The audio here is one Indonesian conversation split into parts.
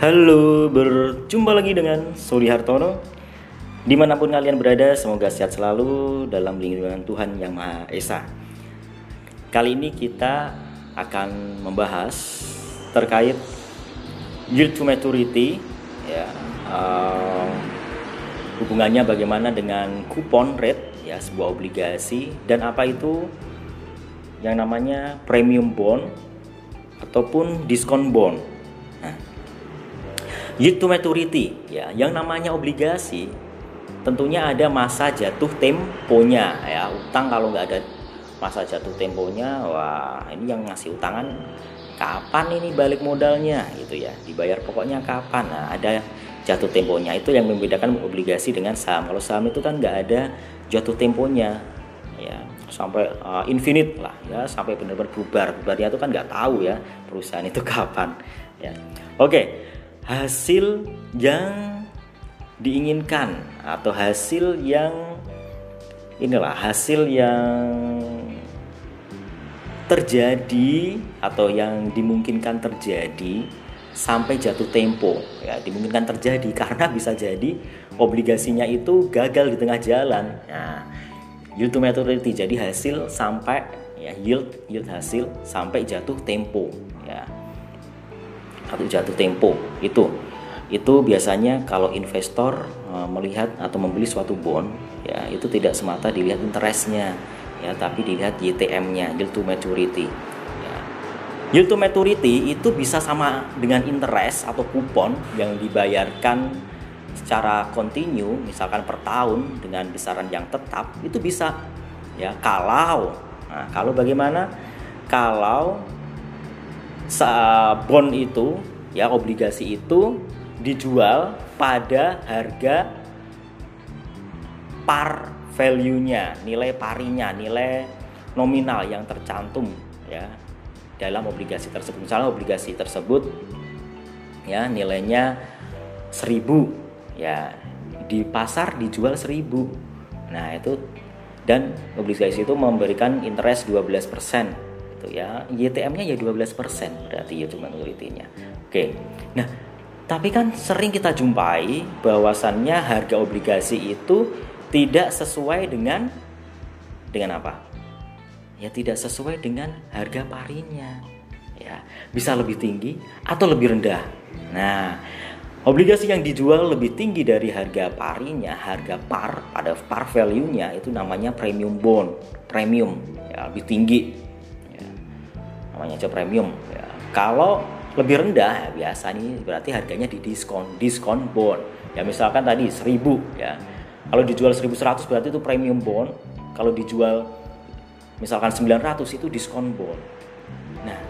Halo, berjumpa lagi dengan Suri Hartono Di mana pun kalian berada, semoga sehat selalu dalam lindungan Tuhan Yang Maha Esa Kali ini kita akan membahas terkait yield to maturity ya, uh, Hubungannya bagaimana dengan kupon rate ya sebuah obligasi dan apa itu yang namanya premium bond ataupun diskon bond. Nah, yield to maturity. Ya yang namanya obligasi tentunya ada masa jatuh temponya. Ya utang kalau nggak ada masa jatuh temponya wah ini yang ngasih utangan kapan ini balik modalnya gitu ya. Dibayar pokoknya kapan. Nah ada jatuh temponya. Itu yang membedakan obligasi dengan saham. Kalau saham itu kan nggak ada jatuh temponya ya. Sampai uh, infinite lah ya. Sampai benar-benar bubar. Bubarnya itu kan nggak tahu ya perusahaan itu kapan ya. Oke hasil yang diinginkan atau hasil yang inilah hasil yang terjadi atau yang dimungkinkan terjadi sampai jatuh tempo. Ya dimungkinkan terjadi karena bisa jadi obligasinya itu gagal di tengah jalan. Nah yield to maturity jadi hasil sampai ya yield yield hasil sampai jatuh tempo. Ya atau jatuh tempo itu itu biasanya kalau investor uh, melihat atau membeli suatu bond ya itu tidak semata dilihat interestnya ya tapi dilihat YTM-nya yield to maturity ya. yield to maturity itu bisa sama dengan interest atau kupon yang dibayarkan secara kontinu misalkan per tahun dengan besaran yang tetap itu bisa ya kalau. Nah kalau bagaimana? Kalau bond itu ya obligasi itu dijual pada harga par value-nya, nilai parinya, nilai nominal yang tercantum ya dalam obligasi tersebut. Misalnya obligasi tersebut ya nilainya 1000 ya di pasar dijual 1000. Nah, itu dan obligasi itu memberikan interest 12% gitu ya. YTM-nya ya 12% berarti itu maturity-nya oke. Nah tapi kan sering kita jumpai bahwasannya harga obligasi itu tidak sesuai dengan dengan apa? Ya tidak sesuai dengan harga parinya ya bisa lebih tinggi atau lebih rendah. Nah Obligasi yang dijual lebih tinggi dari harga parinya, harga par pada par value-nya itu namanya premium bond, premium ya lebih tinggi namanya aja premium. Ya. kalau lebih rendah ya biasa nih berarti harganya di diskon diskon bond. Ya misalkan tadi 1000 ya. Kalau dijual 1100 berarti itu premium bond. Kalau dijual misalkan 900 itu diskon bond. Nah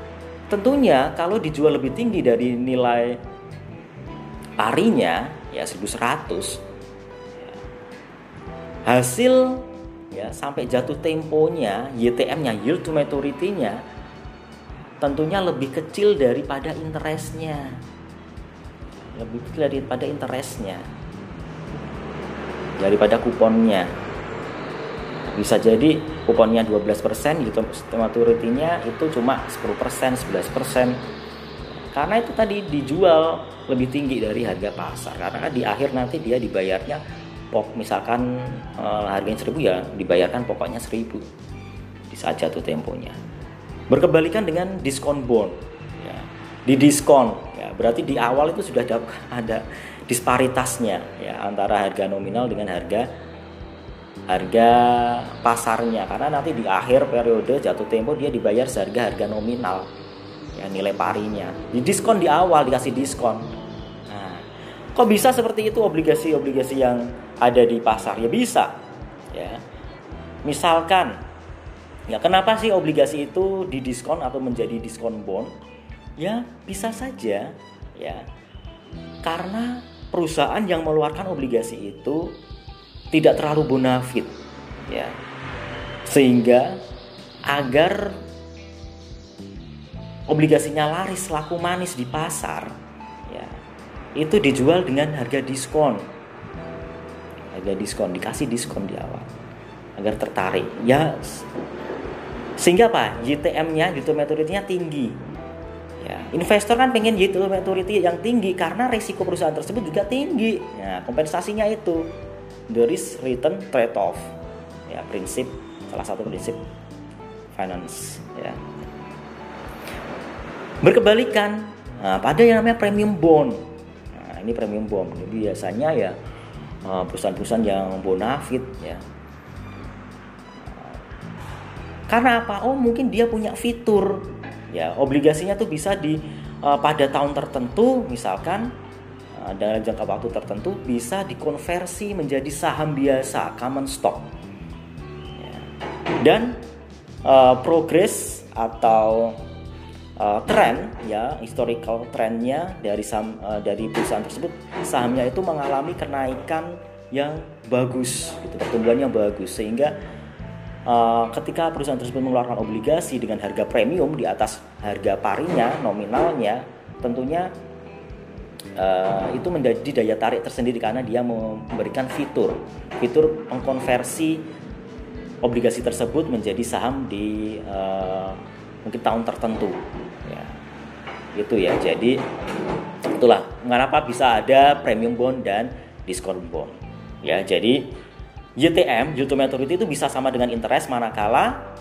tentunya kalau dijual lebih tinggi dari nilai parinya ya 1100 ya, hasil ya sampai jatuh temponya YTM-nya yield to maturity-nya tentunya lebih kecil daripada interestnya. Lebih kecil daripada interestnya. Daripada kuponnya. Bisa jadi kuponnya 12% gitu maturity-nya itu cuma 10% 11% karena itu tadi dijual lebih tinggi dari harga pasar. Karena di akhir nanti dia dibayarnya pok misalkan eh, harganya 1000 ya dibayarkan pokoknya 1000 di saat jatuh temponya Berkebalikan dengan diskon bond. Ya. Di diskon, ya, berarti di awal itu sudah ada, disparitasnya ya antara harga nominal dengan harga harga pasarnya. Karena nanti di akhir periode jatuh tempo dia dibayar seharga harga nominal ya nilai parinya. Di diskon di awal dikasih diskon. Nah, kok bisa seperti itu obligasi-obligasi yang ada di pasar? Ya bisa ya. Misalkan Ya, kenapa sih obligasi itu didiskon atau menjadi diskon bond? Ya, bisa saja ya. Karena perusahaan yang mengeluarkan obligasi itu tidak terlalu bonafit ya. Sehingga agar obligasinya laris laku manis di pasar ya. Itu dijual dengan harga diskon. Harga diskon dikasih diskon di awal agar tertarik. Ya sehingga apa? YTM-nya, yield maturity-nya tinggi. Ya, investor kan pengen yield maturity yang tinggi karena risiko perusahaan tersebut juga tinggi. Ya, kompensasinya itu the risk return trade off. Ya, prinsip salah satu prinsip finance ya. Berkebalikan nah, pada yang namanya premium bond. Nah, ini premium bond. Jadi biasanya ya eh, perusahaan-perusahaan yang bonafit ya. Karena apa? Oh, mungkin dia punya fitur ya obligasinya tuh bisa di uh, pada tahun tertentu misalkan uh, dalam jangka waktu tertentu bisa dikonversi menjadi saham biasa common stock ya. dan uh, progres atau uh, tren ya historical trennya dari saham uh, dari perusahaan tersebut sahamnya itu mengalami kenaikan yang bagus gitu pertumbuhan yang bagus sehingga uh, ketika perusahaan tersebut mengeluarkan obligasi dengan harga premium di atas harga parinya nominalnya tentunya uh, itu menjadi daya tarik tersendiri karena dia memberikan fitur. Fitur pengkonversi obligasi tersebut menjadi saham di uh, mungkin tahun tertentu. Ya. Itu ya. Jadi itulah. Mengapa bisa ada premium bond dan diskon bond? Ya jadi YTM, yield to maturity itu bisa sama dengan interest manakala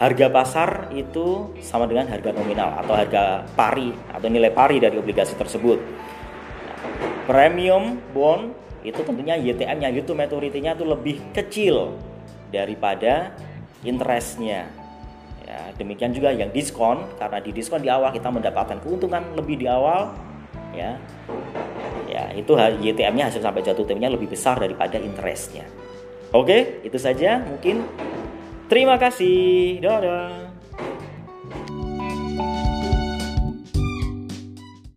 harga pasar itu sama dengan harga nominal atau harga pari atau nilai pari dari obligasi tersebut. Premium bond itu tentunya YTM-nya, yield to maturity-nya itu lebih kecil daripada interestnya. Ya, demikian juga yang diskon karena di diskon di awal kita mendapatkan keuntungan lebih di awal ya itu YTM-nya hasil sampai jatuh temponya lebih besar daripada interestnya. Oke, itu saja mungkin. Terima kasih. Dadah.